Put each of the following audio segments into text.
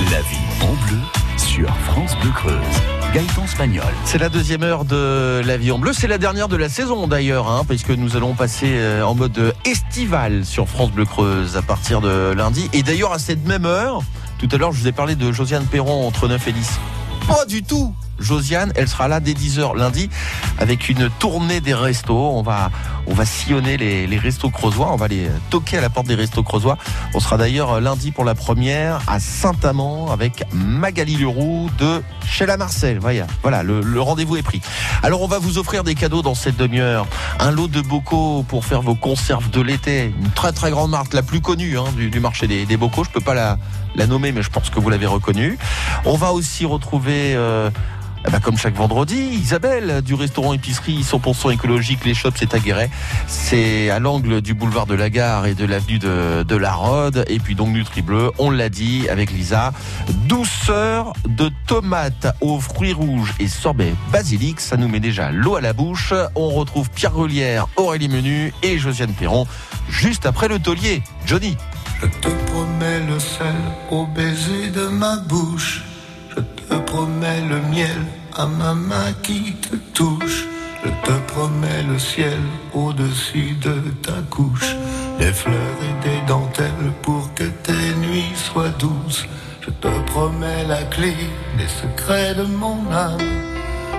La vie en bleu sur France Bleu Creuse. Gaëtan Spagnol. C'est la deuxième heure de La vie en bleu. C'est la dernière de la saison d'ailleurs, hein, puisque nous allons passer euh, en mode estival sur France Bleu Creuse à partir de lundi. Et d'ailleurs, à cette même heure, tout à l'heure, je vous ai parlé de Josiane Perron entre 9 et 10. Pas du tout Josiane, elle sera là dès 10h lundi avec une tournée des restos. On va, on va sillonner les, les restos creusois. On va aller toquer à la porte des restos creusois. On sera d'ailleurs lundi pour la première à Saint-Amand avec Magali Leroux de chez la Marcel. Voilà, voilà le, le rendez-vous est pris. Alors on va vous offrir des cadeaux dans cette demi-heure. Un lot de bocaux pour faire vos conserves de l'été. Une très très grande marque, la plus connue hein, du, du, marché des, des bocaux. Je peux pas la, la nommer, mais je pense que vous l'avez reconnue. On va aussi retrouver... Euh, eh ben, comme chaque vendredi, Isabelle du restaurant épicerie 100% écologique Les Shops c'est à. C'est à l'angle du boulevard de la Gare et de l'avenue de, de la Rode. Et puis donc Nutri Bleu, on l'a dit avec Lisa, douceur de tomates aux fruits rouges et sorbet basilic. Ça nous met déjà l'eau à la bouche. On retrouve Pierre Grelière, Aurélie Menu et Josiane Perron juste après le taulier. Johnny. Je te promets le sel au baiser de ma bouche. Je te promets le miel à ma main qui te touche. Je te promets le ciel au-dessus de ta couche. Des fleurs et des dentelles pour que tes nuits soient douces. Je te promets la clé des secrets de mon âme.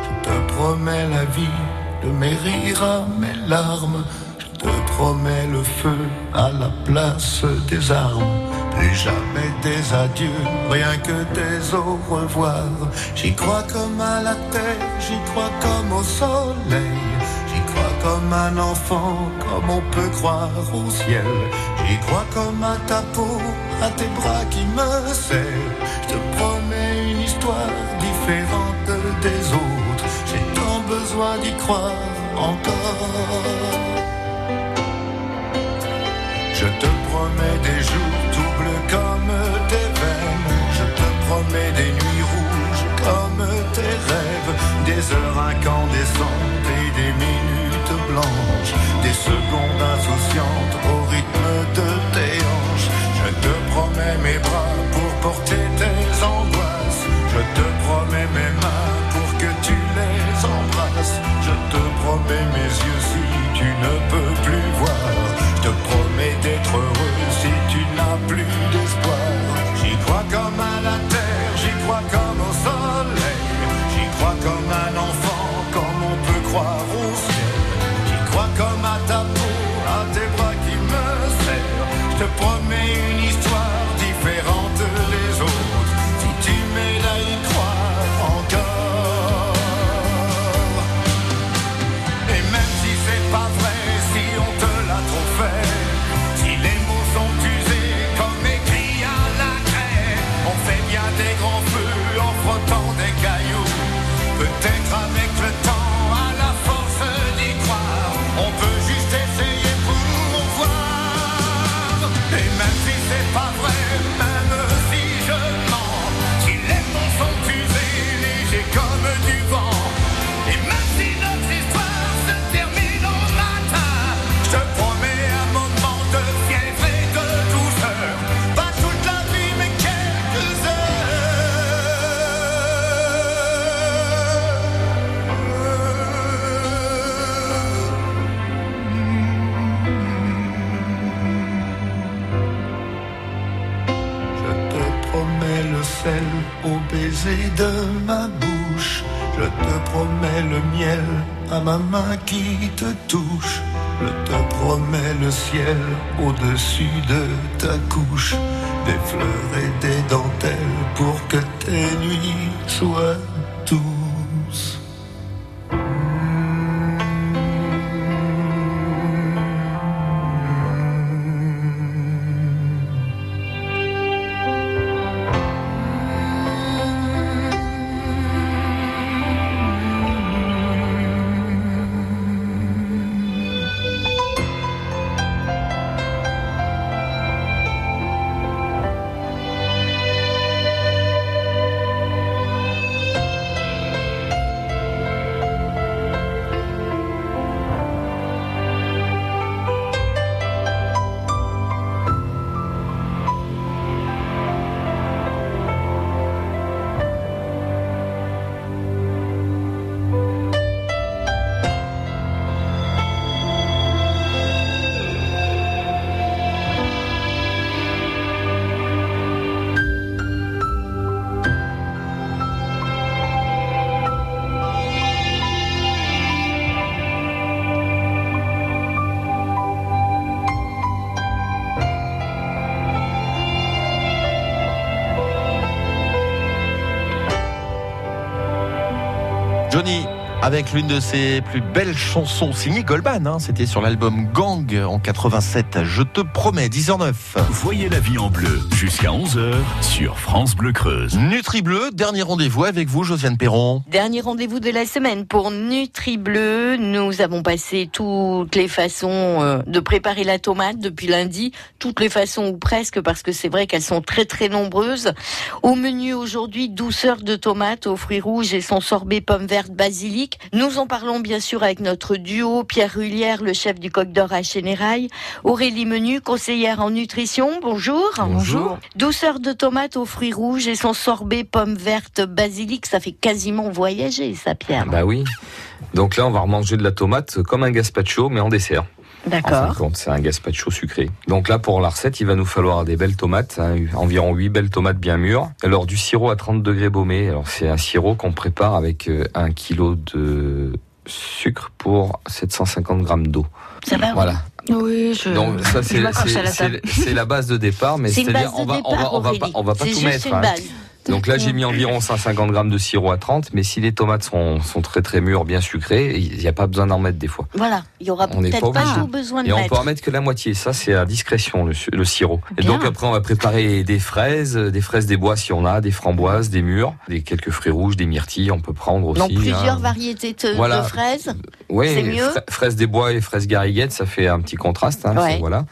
Je te promets la vie de mes rires à mes larmes. Je te promets le feu à la place des armes. Plus jamais des adieux, rien que des au revoir. J'y crois comme à la terre, j'y crois comme au soleil. J'y crois comme un enfant, comme on peut croire au ciel. J'y crois comme à ta peau, à tes bras qui me serrent. Je te promets une histoire différente des autres. J'ai tant besoin d'y croire encore. Je te promets des jours Je te promets des nuits rouges comme tes rêves. Des heures incandescentes et des minutes blanches. Des secondes insouciantes au rythme de tes hanches. Je te promets mes bras pour porter tes angoisses. Je te promets mes mains pour que tu les embrasses. Je te promets mes yeux si tu ne peux plus voir. Je te promets d'être heureux si tu n'as plus d'espoir. J'y crois comme à la terre, j'y avec l'une de ses plus belles chansons signées Goldman. Hein. C'était sur l'album Gang en 87. Je te promets, 10h09. Voyez la vie en bleu jusqu'à 11h sur France Bleu Creuse. Nutri Bleu, dernier rendez-vous avec vous, Josiane Perron. Dernier rendez-vous de la semaine pour Nutri Bleu. Nous avons passé toutes les façons euh, de préparer la tomate depuis lundi. Toutes les façons ou presque parce que c'est vrai qu'elles sont très très nombreuses. Au menu aujourd'hui, douceur de tomate aux fruits rouges et son sorbet pommes vertes basilic. Nous en parlons bien sûr avec notre duo, Pierre Rullière, le chef du Coq d'Or à Chénérail, Aurélie Menu, conseillère en nutrition, bonjour. Bonjour. Douceur de tomate aux fruits rouges et son sorbet pommes vertes basilic, ça fait quasiment voyager ça, Pierre. Bah oui. Donc là, on va remanger de la tomate comme un gazpacho, mais en dessert. D'accord. c'est un gazpacho sucré. Donc là, pour la recette, il va nous falloir des belles tomates, hein, environ 8 belles tomates bien mûres. Alors du sirop à 30 degrés baumé. Alors c'est un sirop qu'on prépare avec euh, un kilo de sucre pour 750 grammes d'eau. Ça va Voilà. Oui, je. Donc ça c'est la la base de départ, mais c'est-à-dire on va on va on va pas on va pas tout juste mettre. une hein. Donc là, j'ai mis environ 150 grammes de sirop à 30, mais si les tomates sont, sont très très mûres, bien sucrées, il n'y a pas besoin d'en mettre des fois. Voilà, il y aura peut-être pas pas, besoin de Et on peut en mettre que la moitié. Ça, c'est à discrétion, le, sirop. Et donc après, on va préparer des fraises, des fraises des bois si on a, des framboises, des mûres, des quelques fruits rouges, des myrtilles, on peut prendre aussi. Donc plusieurs hein. variétés de, Voilà. de fraises. Oui, c'est mieux. fra- fraises des bois et fraises gariguettes, ça fait un petit contraste. Hein, Ouais. ça, voilà.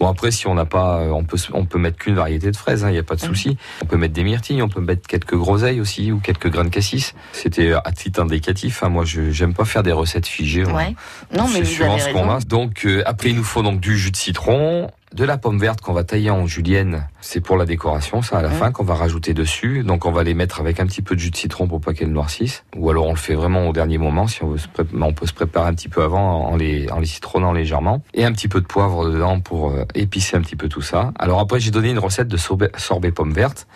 Bon après, si on n'a pas, euh, on peut on peut mettre qu'une variété de fraises, il n'y a pas de souci. On peut mettre des myrtilles, on peut mettre quelques groseilles aussi ou quelques graines de cassis. C'était à titre indicatif. Hein, moi, je j'aime pas faire des recettes figées. hein. Ouais. Non, mais C'est vous suivant avez ce qu'on raison. a. Donc euh, après il nous faut donc du jus de citron, de la pomme verte qu'on va tailler en julienne. C'est pour la décoration, ça à la fin qu'on va rajouter dessus. Donc on va les mettre avec un petit peu de jus de citron pour pas qu'elles noircissent. Ou alors on le fait vraiment au dernier moment si on veut. Se mais on peut se préparer un petit peu avant en les en les citronnant légèrement et un petit peu de poivre dedans pour euh, épicer un petit peu tout ça. Alors après j'ai donné une recette de sorbet, sorbet pomme verte.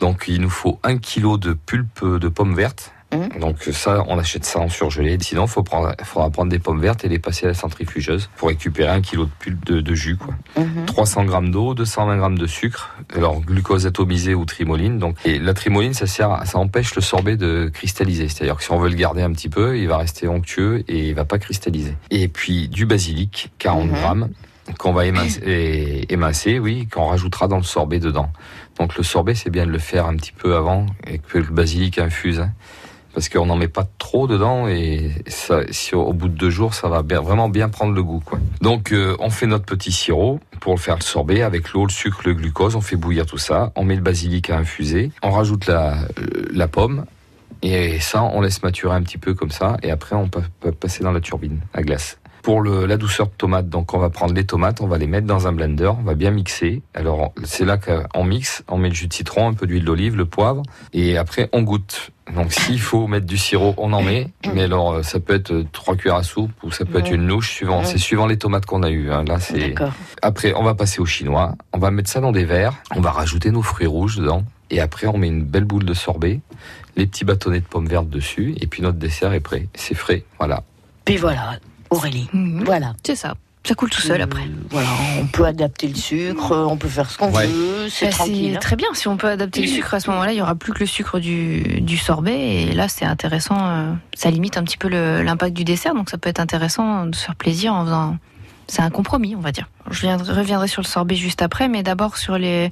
Donc il nous faut un kilo de pulpe de pommes vertes. Mhm. Donc ça, on achète ça en surgelé. Sinon, faut prendre, faudra prendre des pommes vertes et les passer à la centrifugeuse pour récupérer un kilo de pulpe de, de jus. Quoi. Mhm. 300 grammes d'eau, 220 grammes de sucre, alors glucose atomisé ou trimoline. Donc, et la trimoline, ça sert, ça empêche le sorbet de cristalliser. C'est-à-dire que si on veut le garder un petit peu, il va rester onctueux et il va pas cristalliser. Et puis du basilic, 40 Mhm. grammes qu'on va émincer, oui, qu'on rajoutera dans le sorbet dedans. Donc le sorbet, c'est bien de le faire un petit peu avant et que le basilic infuse. hein parce qu'on n'en met pas trop dedans et si au bout de deux jours, ça va vraiment bien prendre le goût. Quoi. Donc euh, on fait notre petit sirop pour le faire sorber avec l'eau, le sucre, le glucose, on fait bouillir tout ça, on met le basilic à infuser, on rajoute la, euh, la pomme et ça on laisse maturer un petit peu comme ça et après on peut passer dans la turbine à glace. Pour le, la douceur de tomate, donc on va prendre les tomates, on va les mettre dans un blender, on va bien mixer. Alors c'est là qu'on mixe, on met le jus de citron, un peu d'huile d'olive, le poivre, et après on goûte. Donc s'il faut mettre du sirop, on en met, mais alors euh, ça peut être trois cuillères à soupe ou ça peut être une louche, suivant, Ouais. c'est suivant les tomates qu'on a eues. hein. Là c'est. Après on va passer au chinois, on va mettre ça dans des verres, on va rajouter nos fruits rouges dedans, et après on met une belle boule de sorbet, les petits bâtonnets de pommes vertes dessus, et puis notre dessert est prêt. C'est frais, voilà. Puis voilà, Aurélie. Mhm. Voilà. C'est ça. Ça coule tout seul après. Euh, Voilà, on peut adapter le sucre, on peut faire ce qu'on Ouais. veut, c'est Bah, tranquille. hein. très bien. Si on peut adapter le sucre à ce moment-là, il y aura plus que le sucre du, du sorbet. Et là, c'est intéressant. euh, Ça limite un petit peu l'impact du dessert. Donc, ça peut être intéressant de se faire plaisir en faisant. C'est un compromis, on va dire. Je viendrai- reviendrai sur le sorbet juste après, mais d'abord sur les,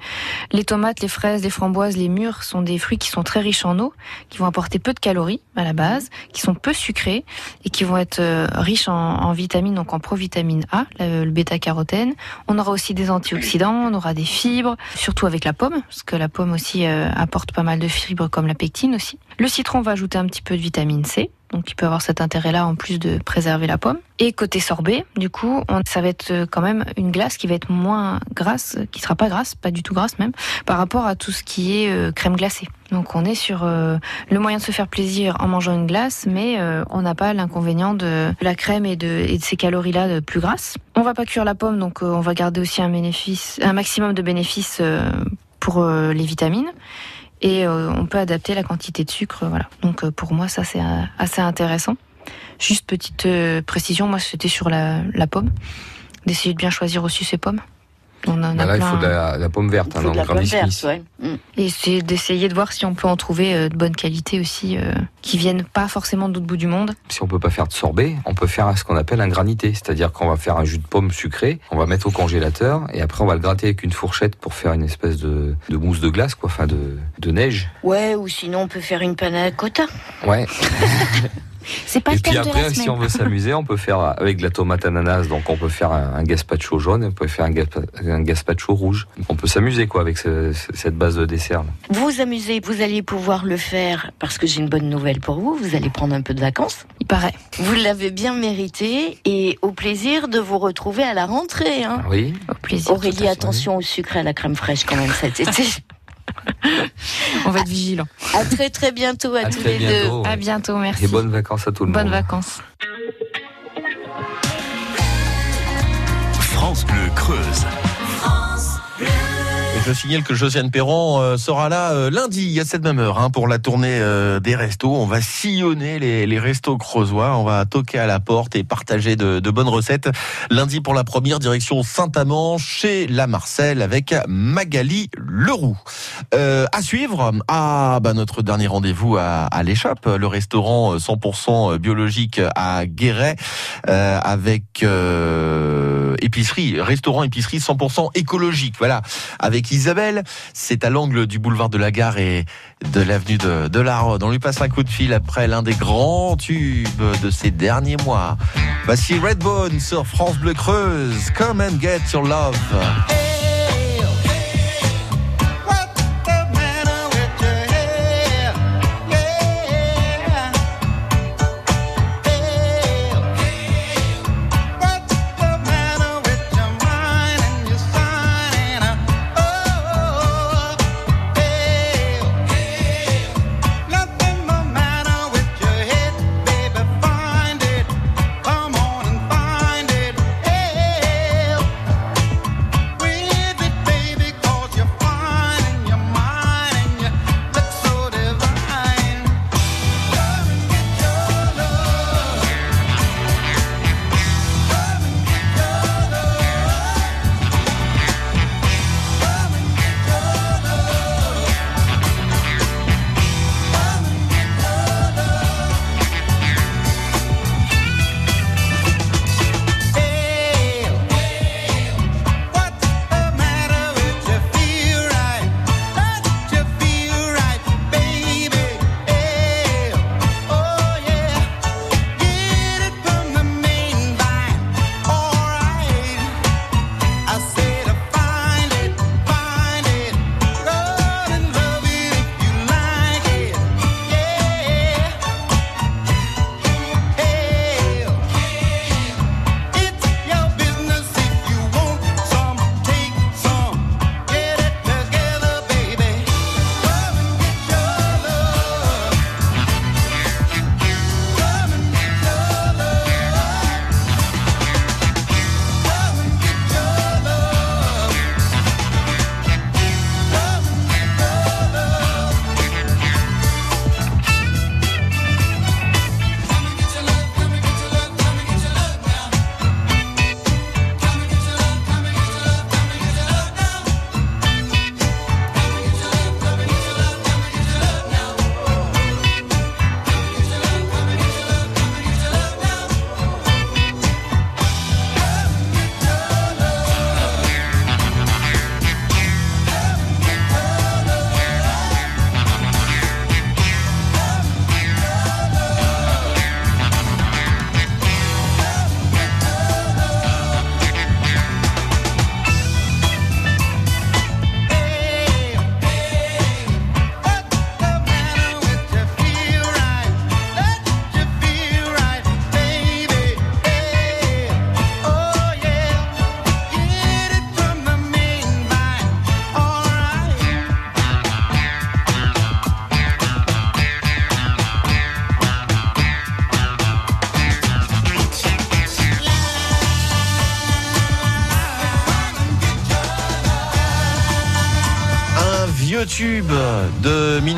les tomates, les fraises, les framboises, les mûres sont des fruits qui sont très riches en eau, qui vont apporter peu de calories à la base, qui sont peu sucrés et qui vont être euh, riches en, vitamines, donc en provitamine A, le, le bêta-carotène. On aura aussi des antioxydants, on aura des fibres, surtout avec la pomme, parce que la pomme aussi euh, apporte pas mal de fibres comme la pectine aussi. Le citron va ajouter un petit peu de vitamine C, donc il peut avoir cet intérêt-là en plus de préserver la pomme. Et côté sorbet, du coup, on- ça va être euh, quand même une glace qui va être moins grasse, qui sera pas grasse, pas du tout grasse même, par rapport à tout ce qui est euh, crème glacée. Donc on est sur euh, le moyen de se faire plaisir en mangeant une glace, mais on n'a pas l'inconvénient de la crème et de, ces calories-là plus grasses. On va pas cuire la pomme, donc on va garder aussi un bénéfice, un maximum de bénéfices pour les vitamines. Et euh, on peut adapter la quantité de sucre, voilà. Donc euh, pour moi, ça c'est euh, assez intéressant. Juste petite précision, moi c'était sur la, la pomme, d'essayer de bien choisir aussi ses pommes. On en a Bah là, il plein. faut de la, la pomme verte, Il hein, de la pomme verte, ouais. Mm. Et c'est d'essayer de voir si on peut en trouver euh, de bonne qualité aussi, euh, qui viennent pas forcément d'autre bout du monde. Si on peut pas faire de sorbet, on peut faire ce qu'on appelle un granité, c'est-à-dire qu'on va faire un jus de pomme sucré, on va mettre au congélateur et après on va le gratter avec une fourchette pour faire une espèce de, de mousse de glace, quoi, enfin de, de neige. Ouais, ou sinon on peut faire une panna cotta. Ouais. C'est pas et le puis thème de la après, si on veut s'amuser, on peut faire avec de la tomate ananas, donc on peut faire un, un gazpacho jaune, on peut faire un, gaspa- un gazpacho rouge. On peut s'amuser quoi avec ce- ce- cette base de dessert. là. Vous vous amusez, vous allez pouvoir le faire parce que j'ai une bonne nouvelle pour vous. Vous allez prendre un peu de vacances. Il paraît. Vous l'avez bien mérité et au plaisir de vous retrouver à la rentrée. Hein. Oui. Au plaisir. Aurélie, attention au sucre et à la crème fraîche quand même cet été. On va être vigilant. À très très bientôt à, À tous très les bientôt. À bientôt, merci. Et bonnes vacances à tout le Bonnes monde. vacances. France Bleu Creuse. Je signale que Josiane Perron euh, sera là euh, lundi à cette même heure hein, pour la tournée euh, des restos. On va sillonner les, restos creusois, on va toquer à la porte et partager de, bonnes recettes. Lundi pour la première direction Saint-Amand chez La Marcel avec Magali Leroux. Euh, à suivre, ah bah notre dernier rendez-vous à, à l'échoppe, le restaurant 100% biologique à Guéret avec épicerie, restaurant épicerie 100% écologique. Voilà, avec Isabelle, c'est à l'angle du boulevard de la Gare et de l'avenue de, la Rode. On lui passe un coup de fil après l'un des grands tubes de ces derniers mois. Voici Redbone sur France Bleu Creuse. Come and get your love.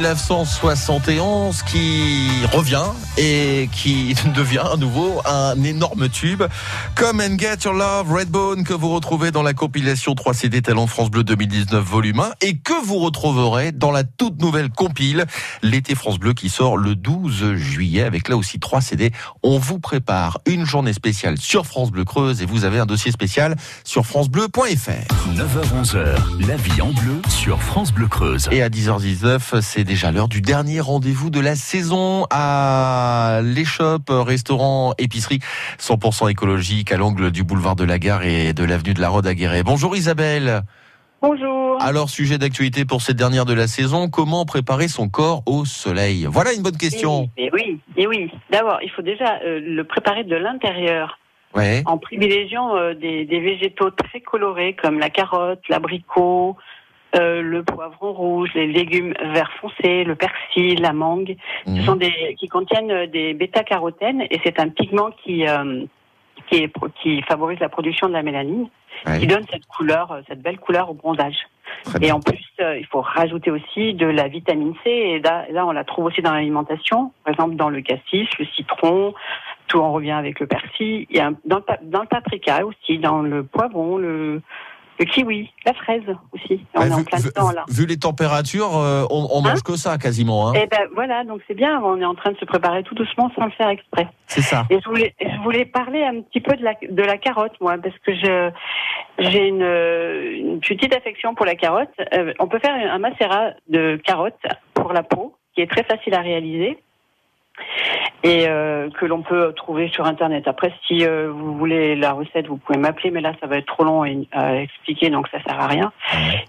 1971 qui revient et qui devient à nouveau un énorme tube comme And Get Your Love Redbone que vous retrouvez dans la compilation 3 CD Talent France Bleu 2019 volume 1 et que vous retrouverez dans la toute nouvelle compile l'été France Bleu qui sort le 12 juillet avec là aussi 3 CD. On vous prépare une journée spéciale sur France Bleu Creuse et vous avez un dossier spécial sur francebleu.fr. 9h-11h, la vie en bleu sur France Bleu Creuse. Et à 10h19, c'est déjà l'heure du dernier rendez-vous de la saison à l'échoppe, restaurant, épicerie 100% écologique à l'angle du boulevard de la Gare et de l'avenue de la Rode à Guéret. Bonjour Isabelle. Bonjour. Alors, sujet d'actualité pour cette dernière de la saison, comment préparer son corps au soleil? Voilà une bonne question. Et oui, et oui. D'abord, il faut déjà euh, le préparer de l'intérieur Ouais. en privilégiant euh, des, des végétaux très colorés comme la carotte, l'abricot, euh, le poivron rouge, les légumes vert foncé, le persil, la mangue. Ce Mhm. sont des qui contiennent des bêta-carotènes et c'est un pigment qui euh, qui, est, pro- qui favorise la production de la mélanine, Ouais. qui donne cette couleur, cette belle couleur au bronzage. Très Et bien. en plus, euh, il faut rajouter aussi de la vitamine C. Et là, là, on la trouve aussi dans l'alimentation. Par exemple, dans le cassis, le citron. Tout en revient avec le persil. Il y a un- dans, le, pa- dans le paprika aussi, dans le poivron, le, le kiwi, la fraise aussi. On est en vu, plein vu- dedans là. vu les températures, euh, on, on mange Hein que ça quasiment. Hein. Et ben voilà, donc c'est bien. On est en train de se préparer tout doucement sans le faire exprès. C'est ça. Et je voulais, je voulais parler un petit peu de la, de la carotte, moi, parce que je, j'ai une, une petite affection pour la carotte. Euh, on peut faire un macérat de carotte pour la peau, qui est très facile à réaliser et euh, que l'on peut trouver sur Internet. Après, si euh, vous voulez la recette, vous pouvez m'appeler, mais là, ça va être trop long à, expliquer, donc ça sert à rien.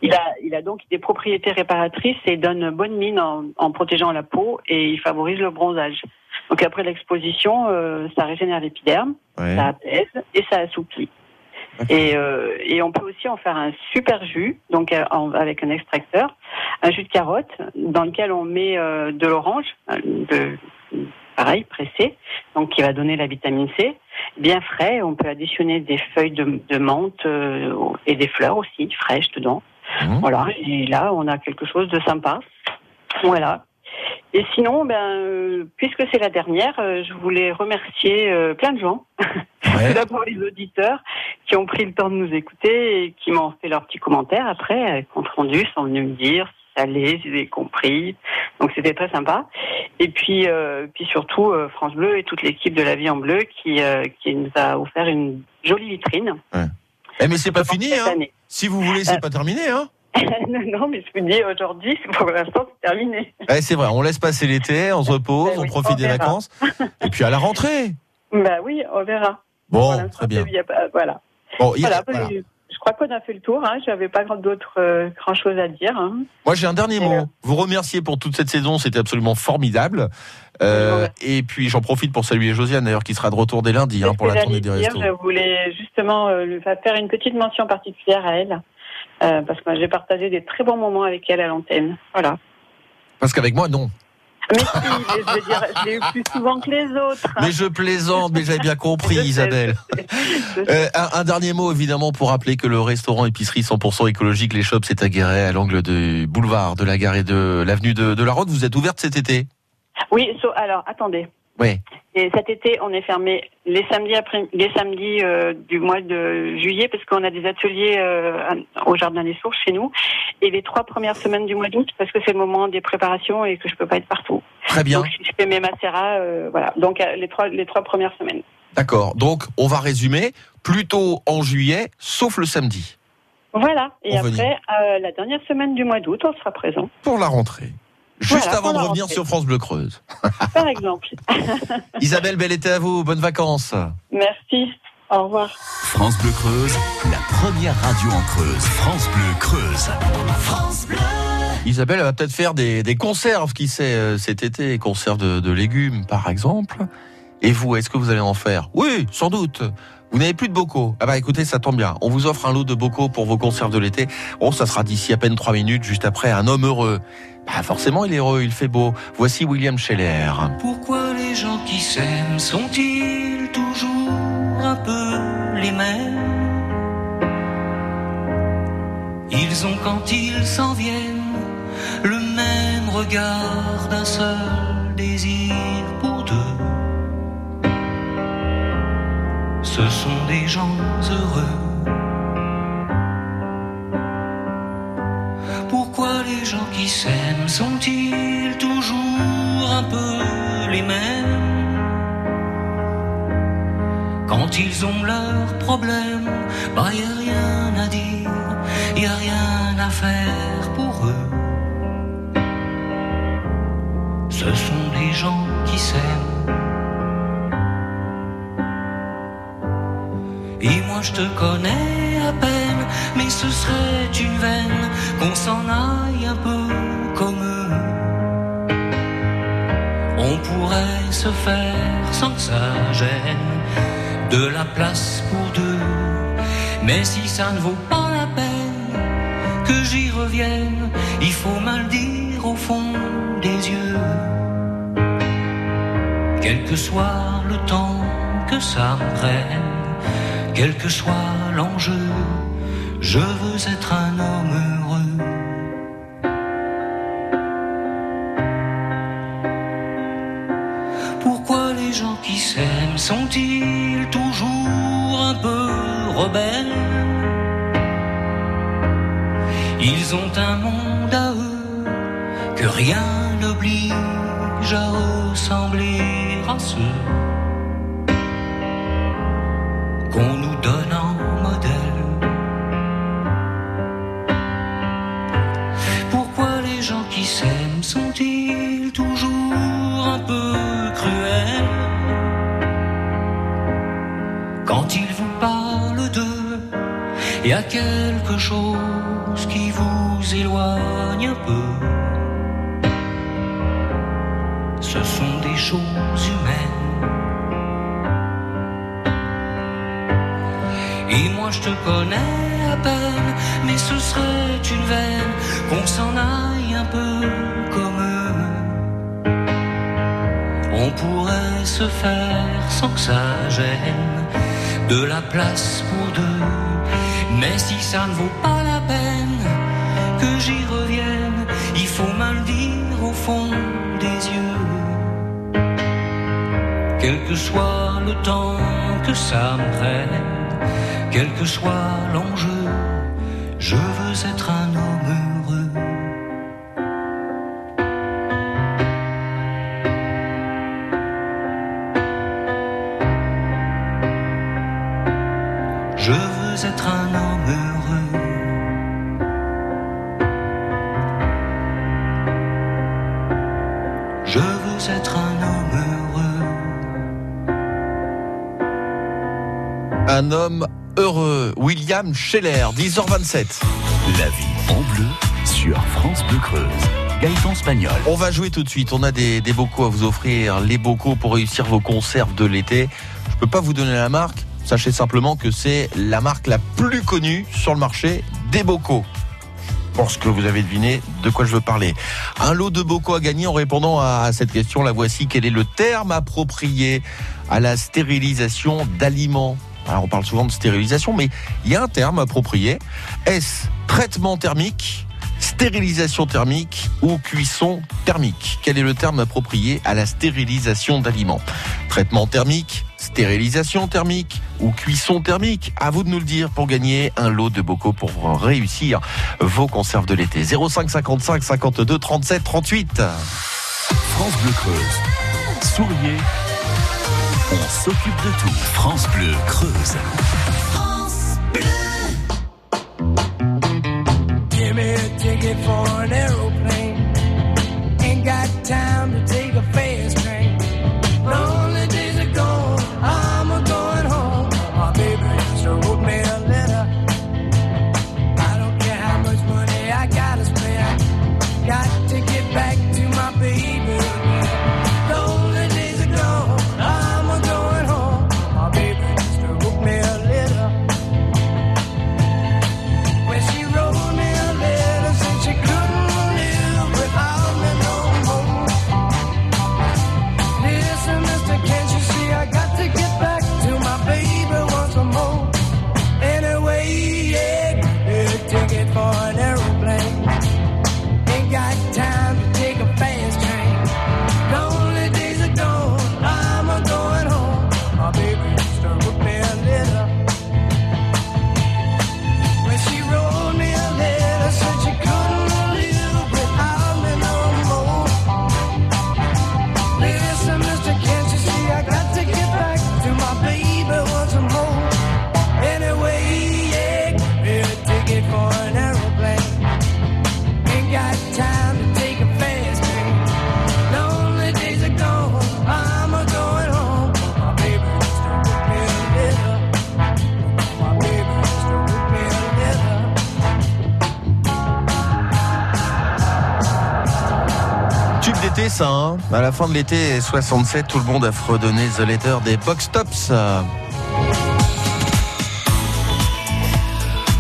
Il a, il a donc des propriétés réparatrices et donne bonne mine en, en protégeant la peau et il favorise le bronzage. Donc après l'exposition, euh, ça régénère l'épiderme, Ouais. ça apaise et ça assouplit. Et, euh, et on peut aussi en faire un super jus, donc avec un extracteur, un jus de carotte dans lequel on met euh, de l'orange, de pareil pressé, donc qui va donner la vitamine C, bien frais. On peut additionner des feuilles de, de menthe euh, et des fleurs aussi fraîches dedans. Mhm. Voilà, et là on a quelque chose de sympa. Voilà. Et sinon, ben, euh, puisque c'est la dernière, euh, je voulais remercier plein de gens. Ouais. Tout d'abord les auditeurs qui ont pris le temps de nous écouter et qui m'ont fait leurs petits commentaires après, compte rendu, sont venus me dire si j'ai compris. Donc c'était très sympa. Et puis, euh, puis surtout euh, France Bleu et toute l'équipe de La Vie en Bleu qui, euh, qui nous a offert une jolie vitrine. Eh mais c'est pas fini, hein. Si vous voulez, c'est pas terminé, hein. non, non, mais je vous dis aujourd'hui, pour l'instant, c'est terminé. Eh, c'est vrai, on laisse passer l'été, on se repose, Eh on profite on des vacances, et puis à la rentrée. Bah oui, on verra. Bon, très bien. il y a pas- voilà. Bon, il y a- Voilà, voilà. Je, je crois qu'on a fait le tour. Hein. J'avais pas grand- d'autres euh, grand chose à dire. Hein. Moi, j'ai un dernier mot. Vous remercier pour toute cette saison, c'était absolument formidable. Euh, et puis, j'en profite pour saluer Josiane, d'ailleurs, qui sera de retour dès lundi hein, pour la tournée des dire. restos. Je voulais justement euh, faire une petite mention particulière à elle. euh, parce que j'ai partagé des très bons moments avec elle à l'antenne. Voilà. Parce qu'avec moi, non. Mais si, mais je veux dire, je l'ai eu plus souvent que les autres. Mais je plaisante, mais j'avais bien compris, sais, Isabelle. Euh, un, un dernier mot, évidemment, pour rappeler que le restaurant épicerie 100% écologique Les Shops est à Guéret, à l'angle du boulevard de la gare et de l'avenue de, de la Rôde. Vous êtes ouverte cet été? Oui, so- alors attendez. Oui. Et cet été, on est fermé les samedis après, les samedis euh, du mois de juillet parce qu'on a des ateliers euh, au jardin des Sources chez nous et les trois premières semaines du mois d'août parce que c'est le moment des préparations et que je peux pas être partout. Très bien. Donc si je fais mes macérats, euh, voilà. Donc euh, les trois les trois premières semaines. D'accord. Donc, on va résumer. Plutôt en juillet, sauf le samedi, Voilà. Et On après la dernière semaine du mois d'août, on sera présent. pour la rentrée. Juste Voilà, avant de revenir rentrée. sur France Bleu Creuse. Par exemple. Isabelle, bel été à vous. Bonnes vacances. Merci. Au revoir. France Bleu Creuse, la première radio en Creuse. France Bleu Creuse. Isabelle elle va peut-être faire des, des conserves, qui sait, euh, cet été, conserves de, de légumes, par exemple. Et vous, est-ce que vous allez en faire? Oui, sans doute. Vous n'avez plus de bocaux. Ah bah écoutez, ça tombe bien. On vous offre un lot de bocaux pour vos conserves de l'été. Oh, ça sera d'ici à peine trois minutes, juste après un homme heureux. Bah forcément, il est heureux, il fait beau. Voici William Scheller. Pourquoi les gens qui s'aiment sont-ils toujours un peu les mêmes? Ils ont quand ils s'en viennent regard d'un seul désir Ce sont des gens heureux. Pourquoi les gens qui s'aiment sont-ils toujours un peu les mêmes? Quand ils ont leurs problèmes, bah y a rien à dire, y a rien à faire pour eux. Ce sont des gens qui s'aiment. Et moi je te connais à peine, mais ce serait une veine qu'on s'en aille un peu comme eux. On pourrait se faire sans que ça gêne de la place pour deux. Mais si ça ne vaut pas la peine que j'y revienne, il faut mal dire au fond des yeux. Quel que soit le temps que ça prenne, quel que soit l'enjeu, je veux être un homme heureux. Pourquoi les gens qui s'aiment sont-ils toujours un peu rebelles? Ils ont un monde à eux que rien n'oblige à ressembler à ceux qu'on nous donne en modèle. Pourquoi les gens qui s'aiment sont-ils toujours un peu cruels? Quand ils vous parlent d'eux, il y a quelque chose qui vous éloigne un peu. Ce sont des choses humaines. Et moi je te connais à peine, mais ce serait une veine qu'on s'en aille un peu comme eux. On pourrait se faire sans que ça gêne de la place pour deux. Mais si ça ne vaut pas la peine que j'y revienne, il faut mal dire au fond des yeux. Quel que soit le temps que ça me prenne, quel que soit l'enjeu, je veux être un homme heureux. Je veux être un homme heureux. Je veux être un homme heureux. Un homme heureux, William Scheller, 10h27. La vie en bleu sur France Bleu Creuse. Gaëtan Spagnol. On va jouer tout de suite. On a des, des bocaux à vous offrir. Les bocaux pour réussir vos conserves de l'été. Je peux pas vous donner la marque. Sachez simplement que c'est la marque la plus connue sur le marché des bocaux. Je pense que vous avez deviné de quoi je veux parler. Un lot de bocaux à gagner en répondant à cette question. La voici. Quel est le terme approprié à la stérilisation d'aliments? Alors on parle souvent de stérilisation, mais il y a un terme approprié. Est-ce traitement thermique stérilisation thermique ou cuisson thermique? Quel est le terme approprié à la stérilisation d'aliments? Traitement thermique, stérilisation thermique ou cuisson thermique? À vous de nous le dire pour gagner un lot de bocaux pour réussir vos conserves de l'été. 05 55 52 37 38. France Bleu Creuse. Souriez. On s'occupe de tout. France Bleu Creuse. Give me a ticket for an aeroplane. À la fin de l'été 67, tout le monde a fredonné The Letter des Box Tops.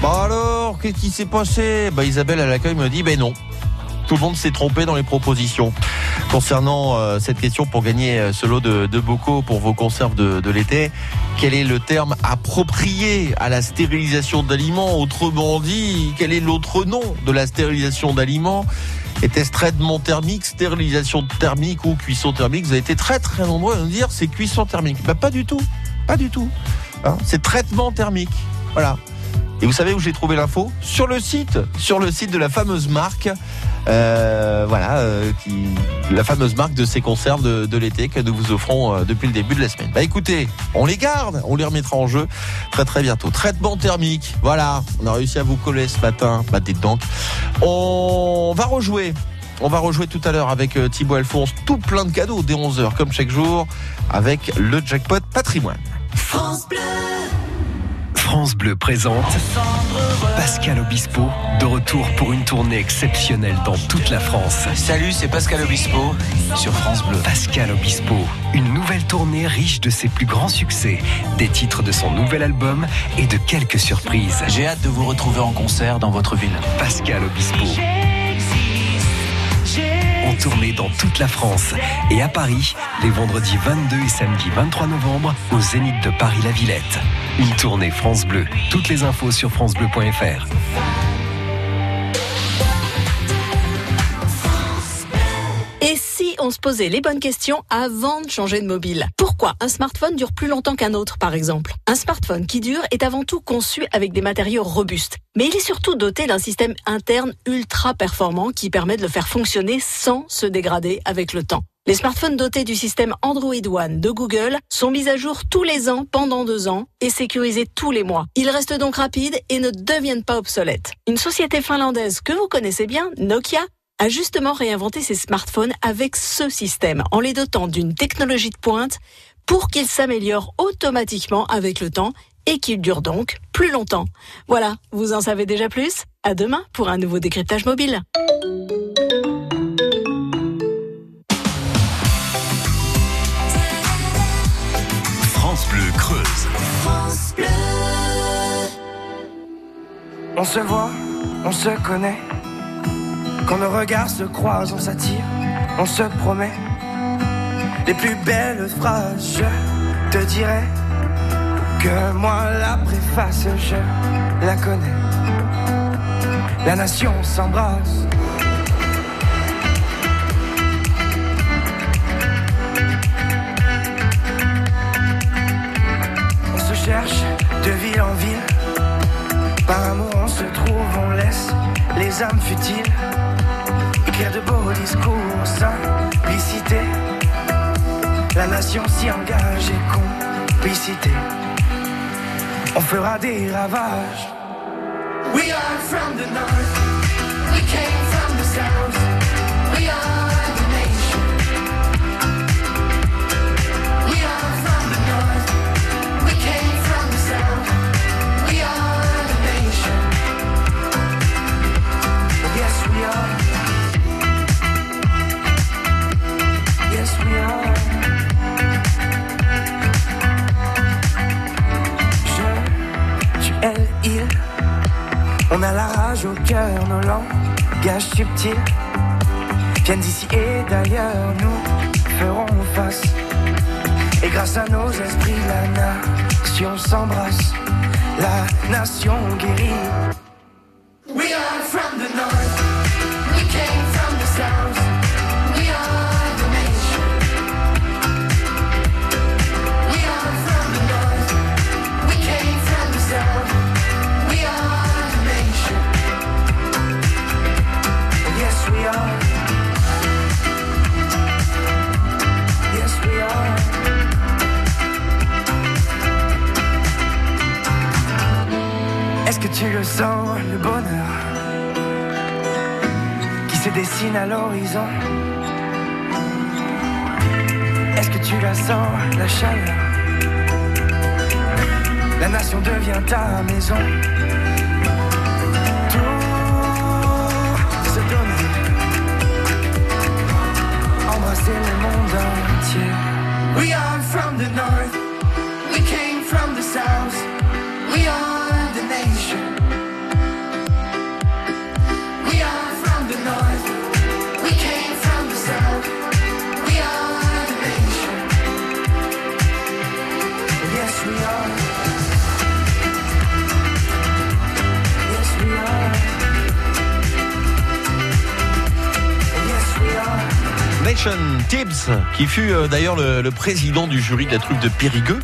Bon alors, qu'est-ce qui s'est passé? Bah Isabelle à l'accueil me dit, ben non. Tout le monde s'est trompé dans les propositions. Concernant euh, cette question pour gagner euh, ce lot de, de bocaux pour vos conserves de, de l'été, quel est le terme approprié à la stérilisation d'aliments? Autrement dit, quel est l'autre nom de la stérilisation d'aliments? Était-ce traitement thermique, stérilisation thermique ou cuisson thermique Vous avez été très très nombreux à nous dire c'est cuisson thermique. Bah, pas du tout, pas du tout. Hein, c'est traitement thermique. Voilà. Et vous savez où j'ai trouvé l'info? Sur le site, sur le site de la fameuse marque, euh, voilà, euh, la fameuse marque de ces conserves de, l'été que nous vous offrons euh, depuis le début de la semaine. Bah écoutez, on les garde, on les remettra en jeu très très bientôt. Traitement thermique, voilà, on a réussi à vous coller ce matin, bah dites donc. On va rejouer. On va rejouer tout à l'heure avec Thibaut Alphonse, tout plein de cadeaux dès 11h comme chaque jour avec le jackpot patrimoine. France Bleu. France Bleu présente Pascal Obispo, de retour pour une tournée exceptionnelle dans toute la France. Salut, c'est Pascal Obispo sur France Bleu. Pascal Obispo, une nouvelle tournée riche de ses plus grands succès, des titres de son nouvel album et de quelques surprises. J'ai hâte de vous retrouver en concert dans votre ville. Pascal Obispo. Tournée dans toute la France et à Paris, les vendredis 22 et samedi 23 novembre au Zénith de Paris-La Villette. Une tournée France Bleu. Toutes les infos sur francebleu.fr. on se posait les bonnes questions avant de changer de mobile Pourquoi un smartphone dure plus longtemps qu'un autre, par exemple? Un smartphone qui dure est avant tout conçu avec des matériaux robustes. Mais il est surtout doté d'un système interne ultra performant qui permet de le faire fonctionner sans se dégrader avec le temps. Les smartphones dotés du système Android One de Google sont mis à jour tous les ans pendant deux ans et sécurisés tous les mois. Ils restent donc rapides et ne deviennent pas obsolètes. Une société finlandaise que vous connaissez bien, Nokia, a justement réinventé ses smartphones avec ce système en les dotant d'une technologie de pointe pour qu'ils s'améliorent automatiquement avec le temps et qu'ils durent donc plus longtemps. Voilà, vous en savez déjà plus? À demain pour un nouveau décryptage mobile. France Bleu Creuse. France Bleu. On se voit, on se connaît. Quand nos regards se croisent, on s'attire, on se promet. Les plus belles phrases, je te dirai que moi la préface, je la connais. La nation s'embrasse. On se cherche de ville en ville. Par amour les âmes futiles. Écrire de beaux discours, simplicité. La nation s'y engage et complicité. On fera des ravages. We are from the north. We came from the south. We are et d'ailleurs, nous ferons face. Et grâce à nos esprits, la nation s'embrasse, la nation guérit. Tibbs, qui fut euh, d'ailleurs le, président du jury de la truffe de Périgueux,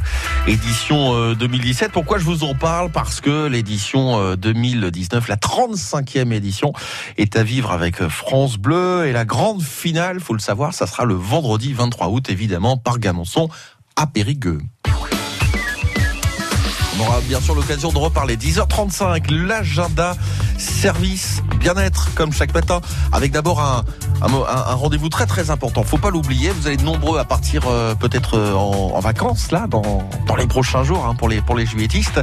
édition euh, 2017. Pourquoi je vous en parle? Parce que l'édition euh, 2019, la 35e édition, est à vivre avec euh, France Bleu. Et la grande finale, faut le savoir, ça sera le vendredi 23 août, évidemment, par Gamonçon à Périgueux. On aura bien sûr l'occasion de reparler. 10h35, l'agenda service bien-être comme chaque matin avec d'abord un, rendez-vous très très important. Faut pas l'oublier. Vous allez nombreux à partir euh, peut-être euh, en, vacances là dans, les prochains jours hein, pour les juilletistes.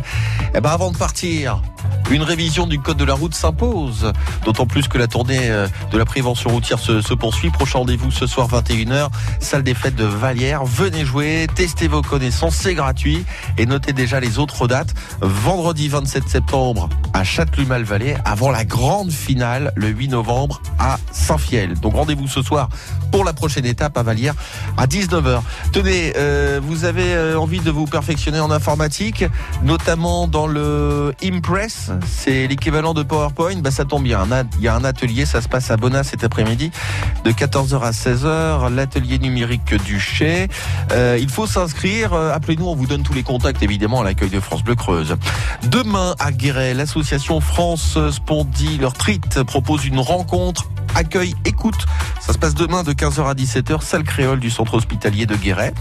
Et ben avant de partir, une révision du code de la route s'impose. D'autant plus que la tournée euh, de la prévention routière se, poursuit. Prochain rendez-vous ce soir 21h, salle des fêtes de Vallière. Venez jouer, testez vos connaissances, c'est gratuit. Et notez déjà les autres dates. Vendredi 27 septembre à Châtelumal-Vallée, avant la grande finale le 8 novembre à Saint-Fiel. Donc rendez-vous ce soir pour la prochaine étape à Vallière à 19h. Tenez, euh, vous avez euh, envie de vous perfectionner en informatique, notamment dans le Impress, c'est l'équivalent de PowerPoint, bah, ça tombe bien. Il y a un atelier, ça se passe à Bonnat cet après-midi de 14h à 16h, l'atelier numérique du Chez. Euh, il faut s'inscrire, appelez-nous, on vous donne tous les contacts évidemment à l'accueil de France Bleu Creuse. Demain à Guéret, l'association France Spondylorthrite propose une rencontre accueil écoute. Ça se passe demain de 15h à 17h, salle créole du centre hospitalier de Guéret.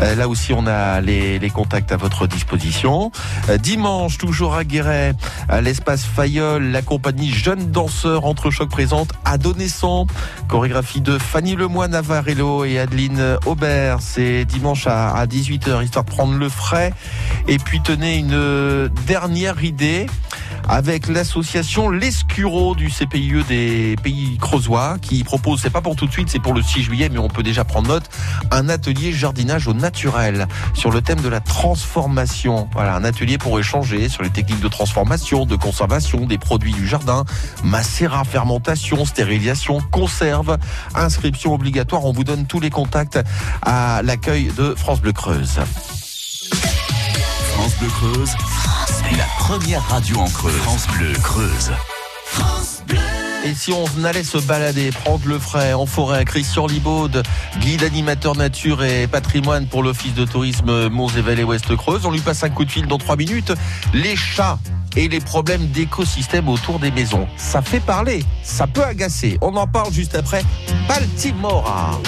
Euh, là aussi, on a les, les contacts à votre disposition. Euh, dimanche, toujours à Guéret, à l'espace Fayol, la compagnie Jeunes Danseurs Entre Choc présente Adolescent. Chorégraphie de Fanny Lemoine Navarello et Adeline Aubert. C'est dimanche à, à 18h, histoire de prendre le frais. Et puis, tenez une dernière idée avec l'association L'Escuro du CPIE des pays qui propose, c'est pas pour tout de suite, c'est pour le 6 juillet, mais on peut déjà prendre note, un atelier jardinage au naturel sur le thème de la transformation. Voilà, un atelier pour échanger sur les techniques de transformation, de conservation des produits du jardin, macérat, fermentation, stérilisation, conserve, inscription obligatoire. On vous donne tous les contacts à l'accueil de France Bleu Creuse. France Bleu Creuse, la première radio en Creuse. France Bleu Creuse. Et si on allait se balader, prendre le frais en forêt, Christian Libaude, guide animateur nature et patrimoine pour l'office de tourisme Mons et Vallées Ouest Creuse, on lui passe un coup de fil dans trois minutes. Les chats et les problèmes d'écosystème autour des maisons. Ça fait parler, ça peut agacer. On en parle juste après Baltimora.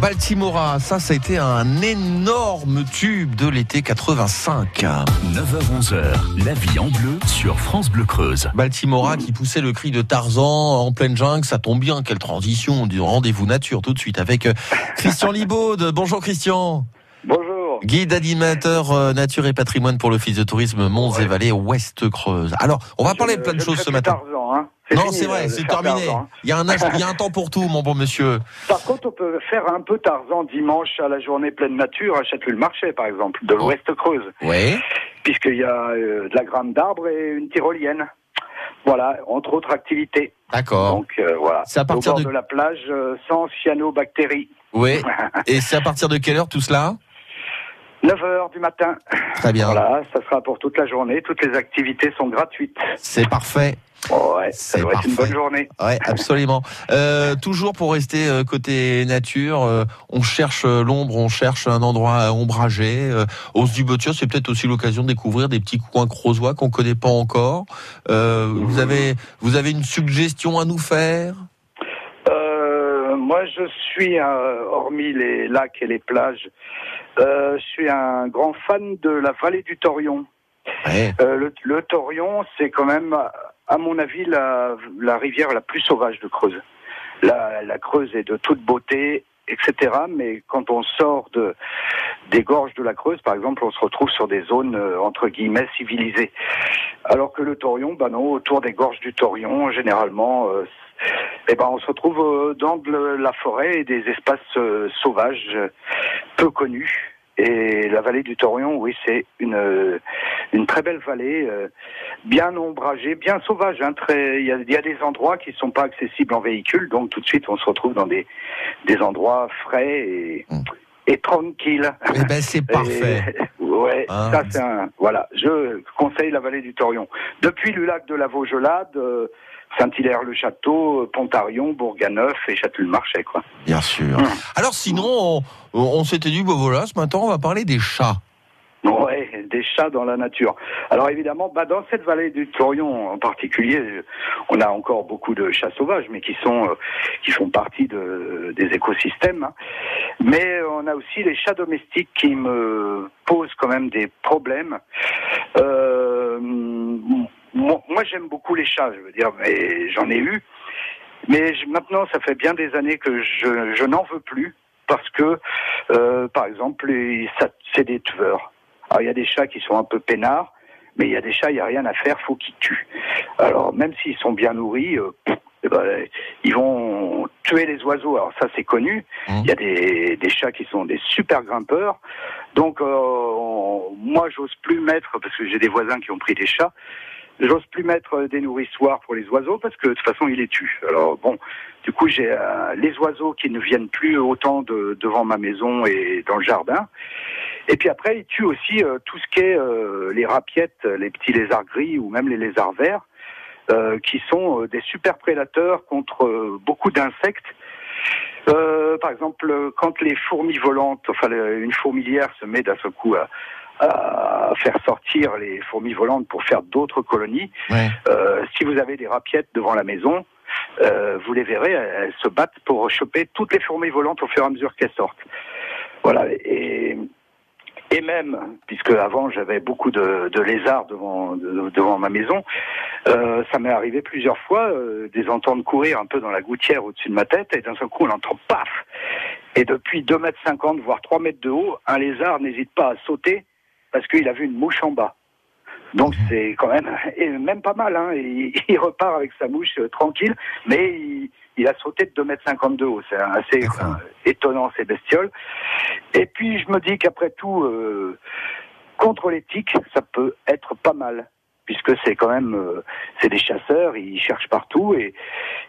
Baltimora, ça, ça a été un énorme tube de l'été 85. 9h-11h, la vie en bleu sur France Bleu Creuse. Baltimora qui poussait le cri de Tarzan en pleine jungle, ça tombe bien, quelle transition du rendez-vous nature tout de suite avec euh, Christian Libaud. Bonjour Christian. Bonjour. Guide animateur euh, nature et patrimoine pour l'Office de tourisme Monts et Vallées Ouest Creuse. Alors, on va parler de plein de choses ce matin. Tarzan, hein. Non, c'est vrai, euh, c'est terminé. Tarzan, hein. Il y, a un âge- il y a un temps pour tout, mon bon monsieur. Par contre, on peut faire un peu Tarzan dimanche à la journée pleine nature à Château-le-Marché, par exemple, de l'Ouest Creuse. Oui. Puisqu'il y a euh, de la grande d'arbre et une tyrolienne. Voilà, entre autres activités. D'accord. Donc euh, voilà, C'est à partir au bord de- de... la plage, euh, sans cyanobactéries. Oui. Et c'est à partir de quelle heure tout cela? 9 heures du matin. Très bien. Voilà, ça sera pour toute la journée. Toutes les activités sont gratuites. C'est parfait. Ouais, ça doit être une bonne journée. Ouais, absolument. Euh, toujours pour rester euh, côté nature, euh, on cherche euh, l'ombre, on cherche un endroit ombragé. Euh, Hausse du Bottier, c'est peut-être aussi l'occasion de découvrir des petits coins creusois qu'on connaît pas encore. Euh, vous avez, vous avez une suggestion à nous faire? Euh, moi, je suis, euh, hormis les lacs et les plages, euh, je suis un grand fan de la vallée du Torion. Ouais. Euh, le, le Torion, c'est quand même, à mon avis, la, rivière la plus sauvage de Creuse. La, Creuse est de toute beauté, etc. Mais quand on sort de, des gorges de la Creuse, par exemple, on se retrouve sur des zones euh, entre guillemets civilisées. Alors que le Torion, bah non, autour des gorges du Torion, généralement, euh, eh ben, on se retrouve euh, dans la forêt et des espaces sauvages peu connus. Et la vallée du Torion, oui, c'est une, euh, une très belle vallée, euh, bien ombragée, bien sauvage. hein, Il y, a, y a des endroits qui ne sont pas accessibles en véhicule, donc tout de suite on se retrouve dans des, des endroits frais et, et tranquilles. Eh ben, c'est parfait. Et- ouais, Hein. ça c'est un. Voilà, je conseille la vallée du Torion. Depuis le lac de la Vaugelade, euh, Saint-Hilaire-le-Château, euh, Pontarion, Bourganeuf et Château-le-Marché, quoi. Bien sûr. Alors sinon, on, on s'était dit, bon voilà, ce matin, on va parler des chats. Ouais, des chats dans la nature. Alors évidemment, bah, dans cette vallée du Torion en particulier, euh, on a encore beaucoup de chats sauvages, mais qui sont euh, qui font partie de, des écosystèmes. hein. Mais on a aussi les chats domestiques qui me posent quand même des problèmes. Euh, moi, moi, j'aime beaucoup les chats, je veux dire, mais j'en ai eu. Mais je- maintenant, ça fait bien des années que je, je n'en veux plus parce que, euh, par exemple, c'est des tueurs. Alors, il y a des chats qui sont un peu peinards, mais il y a des chats, il n'y a rien à faire, faut qu'ils tuent. Alors, même s'ils sont bien nourris, euh, eh ben, ils vont tuer les oiseaux. Alors, ça, c'est connu. Il y a des, des chats qui sont des super grimpeurs. Donc, euh, on- moi, j'ose plus mettre, parce que j'ai des voisins qui ont pris des chats, J'ose plus mettre des nourrissoirs pour les oiseaux parce que de toute façon ils les tuent. Alors bon, du coup j'ai euh, les oiseaux qui ne viennent plus autant de, devant ma maison et dans le jardin. Et puis après ils tuent aussi euh, tout ce qui est euh, les rapiettes, les petits lézards gris ou même les lézards verts, qui sont des super prédateurs contre beaucoup d'insectes. Par exemple, quand les fourmis volantes, enfin une fourmilière se met d'un seul coup à, à faire sortir les fourmis volantes pour faire d'autres colonies, euh, si vous avez des rapiettes devant la maison, euh, vous les verrez, elles, se battent pour choper toutes les fourmis volantes au fur et à mesure qu'elles sortent. Voilà. Et, et même, puisque avant j'avais beaucoup de, de lézards devant, de- devant ma maison, euh, ça m'est arrivé plusieurs fois euh, de les entendre courir un peu dans la gouttière au-dessus de ma tête, et d'un seul coup on entend paf Et depuis 2 mètres 50, voire 3 mètres de haut, un lézard n'hésite pas à sauter parce qu'il a vu une mouche en bas. Donc c'est quand même, et même pas mal, hein. il, il repart avec sa mouche euh, tranquille, mais il, il a sauté de 2 mètres 50 de haut, c'est assez euh, étonnant ces bestioles. Et puis je me dis qu'après tout, euh, contre les tiques, ça peut être pas mal, puisque c'est quand même, euh, c'est des chasseurs, ils cherchent partout, et,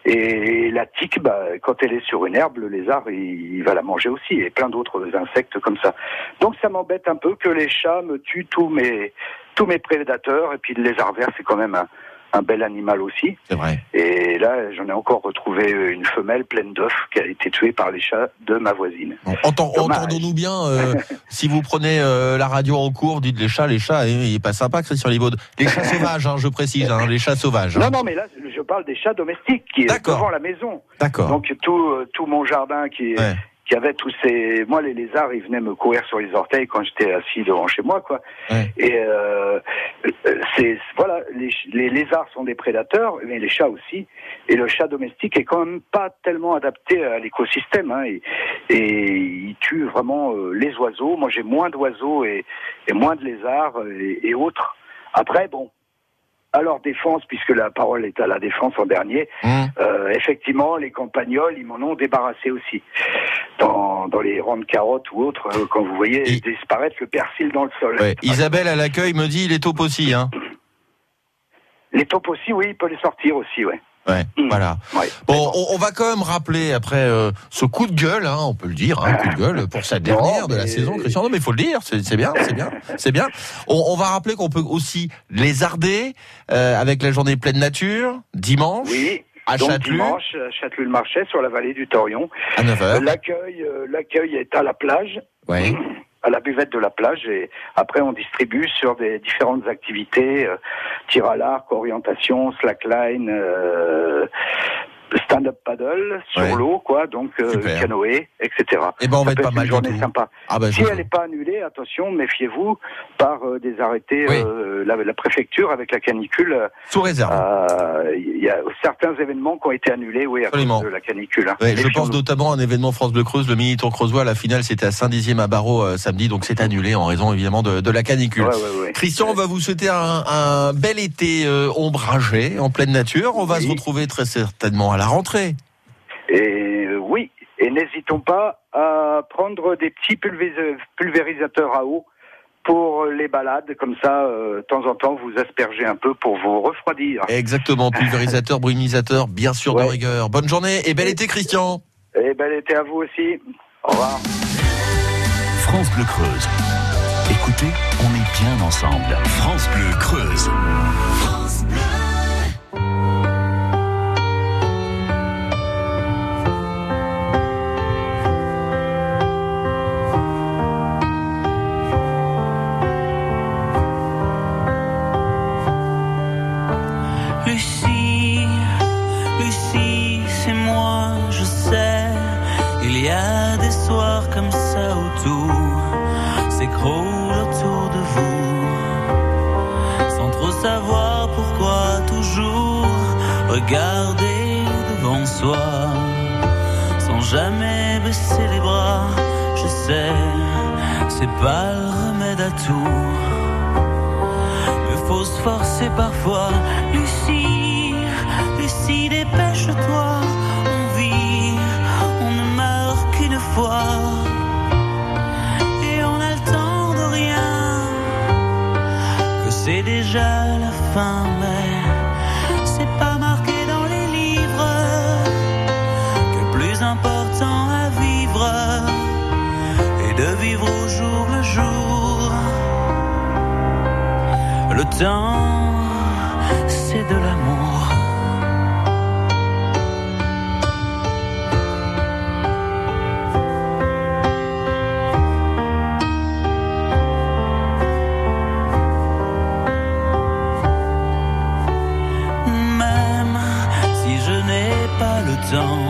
et la tique, bah, quand elle est sur une herbe, le lézard, il, il va la manger aussi, et plein d'autres insectes comme ça. Donc ça m'embête un peu que les chats me tuent tous mes, tous mes prédateurs, et puis le lézard vert, c'est quand même un, un bel animal aussi. C'est vrai. Et là, j'en ai encore retrouvé une femelle pleine d'œufs qui a été tuée par les chats de ma voisine. Entend-. Entendons-nous bien, euh, si vous prenez euh, la radio en cours, dites les chats, les chats, eh, il est pas sympa, Christian Libaud. Les chats sauvages, hein, je précise, hein, les chats sauvages. hein. Non, non, mais là, je parle des chats domestiques qui est D'accord. devant la maison. D'accord. Donc tout, euh, tout mon jardin qui, Ouais. Qui avait tous ces... Moi, les lézards, ils venaient me courir sur les orteils quand j'étais assis devant chez moi, quoi. Ouais. Et euh, euh, c'est... Voilà, les, les lézards sont des prédateurs, mais les chats aussi. Et le chat domestique est quand même pas tellement adapté à l'écosystème. Hein, et, et il tue vraiment euh, les oiseaux. Moi, j'ai moins d'oiseaux et, et moins de lézards et, et autres. Après, bon... À leur défense, puisque la parole est à la défense en dernier, Hum. euh, effectivement, les campagnols, ils m'en ont débarrassé aussi. Dans, dans les rangs de carottes ou autres, euh, quand vous voyez disparaître le persil dans le sol. Ouais. Isabelle à l'accueil me dit il est taupe aussi. Hein. Les taupes aussi, oui, il peut les sortir aussi, ouais. Ouais, Mm. voilà. Ouais. Bon, on, on va quand même rappeler après euh, ce coup de gueule, hein, on peut le dire, hein, coup de gueule pour cette dernière de la mais- saison, Christian. Non, mais il faut le dire, c'est bien, c'est bien, c'est bien. On, on va rappeler qu'on peut aussi lézarder euh, avec la journée pleine nature dimanche Oui. à Donc Châtelus dimanche, à Châtelus-le-Marchais, sur la vallée du Torion. à 9h. Euh, L'accueil, euh, l'accueil est à la plage. Ouais. À la buvette de la plage et après on distribue sur des différentes activités euh, tir à l'arc, orientation, slackline, euh, stand-up paddle sur Ouais. l'eau quoi, donc euh, canoë, etc. Eh ben on va être pas une mal du journée sympa. Ah bah, Si elle n'est pas annulée, attention, méfiez-vous par euh, des arrêtés. Oui. euh, la, la préfecture avec la canicule, euh, sous réserve. il y a certains événements qui ont été annulés, oui, à Absolument. cause de la canicule. hein. Ouais, je pense notamment à un événement France Bleu Creuse, le mini Tour Creusois. La finale, c'était à Saint-Dizier à Barreau samedi, donc c'est annulé en raison évidemment de, de la canicule. Ouais. Christian, on va vous souhaiter un, un bel été ombragé, en pleine nature. On va Oui. se retrouver très certainement à la rentrée. Et euh, oui, et n'hésitons pas à prendre des petits pulvéris- pulvérisateurs à eau pour les balades, comme ça, euh, de temps en temps, vous aspergez un peu pour vous refroidir. Exactement, pulvérisateur, brumisateur, bien sûr de rigueur. Bonne journée et bel été, Christian. Et bel été à vous aussi. Au revoir. France Bleu Creuse. Écoutez, on est bien ensemble. France Bleu Creuse. Jamais baisser les bras, je sais, c'est pas le remède à tout. Mais faut se forcer parfois. Lucie, Lucie, dépêche-toi. On vit, on ne meurt qu'une fois. Et on temps de rien. Que c'est déjà la fin, C'est de l'amour. Même si je n'ai pas le temps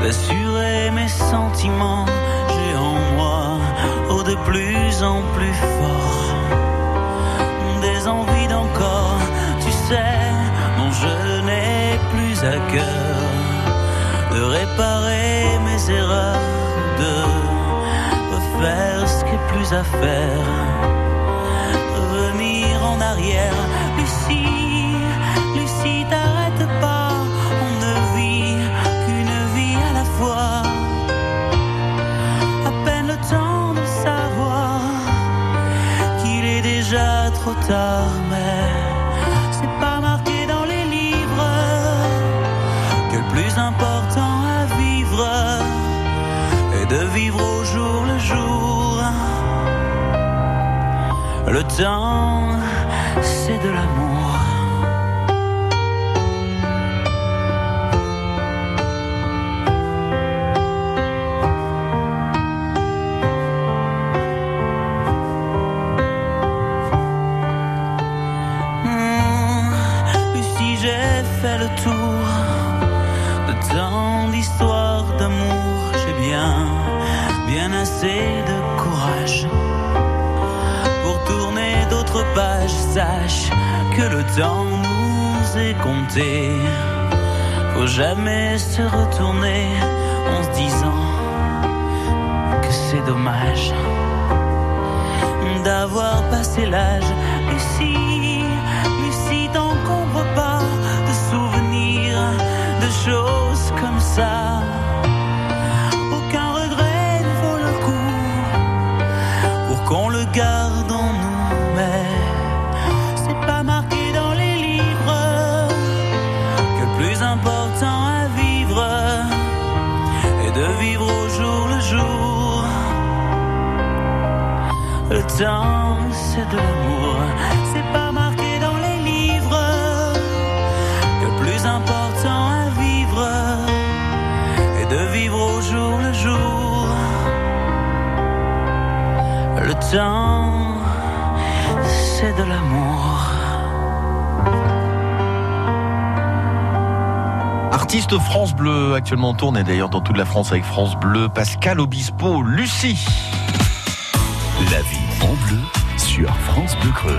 d'assurer mes sentiments, j'ai en moi, oh de plus en plus fort de réparer mes erreurs, de refaire ce qui est plus à faire, revenir en arrière, Lucie, Lucie t'arrête pas, on ne vit qu'une vie à la fois, à peine le temps de savoir qu'il est déjà trop tard, mais c'est de l'amour. Mmh, si j'ai fait le tour de tant d'histoires d'amour, j'ai bien, bien assez. Que le temps nous est compté. Faut jamais se retourner en se disant que c'est dommage d'avoir passé l'âge. Et si, mais si t'encombres pas de souvenirs, de choses comme ça, c'est de l'amour. C'est pas marqué dans les livres. Le plus important à vivre est de vivre au jour le jour. Le temps, c'est de l'amour. Artiste France Bleu, actuellement en tourne et d'ailleurs dans toute la France avec France Bleu, Pascal Obispo, Lucie. La vie en bleu France Bleu Creuse.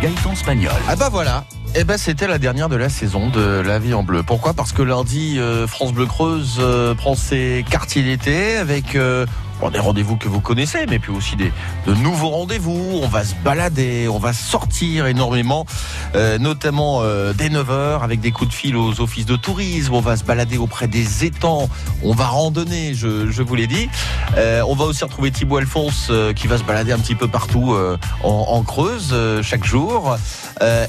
Gaëtan Spagnol. Ah bah voilà. Eh ben c'était la dernière de la saison de La Vie en Bleu. Pourquoi? Parce que lundi, euh, France Bleu Creuse euh, prend ses quartiers d'été avec euh, bon, des rendez-vous que vous connaissez, mais puis aussi des de nouveaux rendez-vous. On va se balader, on va sortir énormément, euh, notamment euh, dès 9h avec des coups de fil aux offices de tourisme. On va se balader auprès des étangs. On va randonner, je, vous l'ai dit. Euh, on va aussi retrouver Thibaut Alphonse euh, qui va se balader un petit peu partout en, en Creuse chaque jour.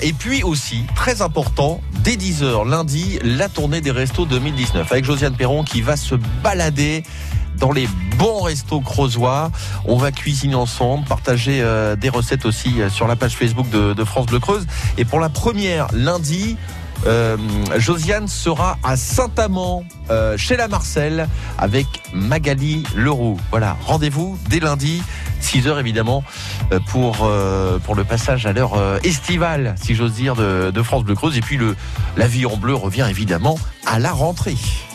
Et puis aussi, très important, dès 10h lundi, la tournée des restos 2019 avec Josiane Perron qui va se balader dans les bons restos creusois. On va cuisiner ensemble, partager euh, des recettes aussi euh, sur la page Facebook de, France Bleu Creuse. Et pour la première, lundi, euh, Josiane sera à Saint-Amand, chez la Marcel, avec Magali Leroux. Voilà, rendez-vous dès lundi, 6h évidemment, euh, pour, le passage à l'heure estivale, si j'ose dire, de, France Bleu Creuse. Et puis le, la vie en bleu revient évidemment à la rentrée.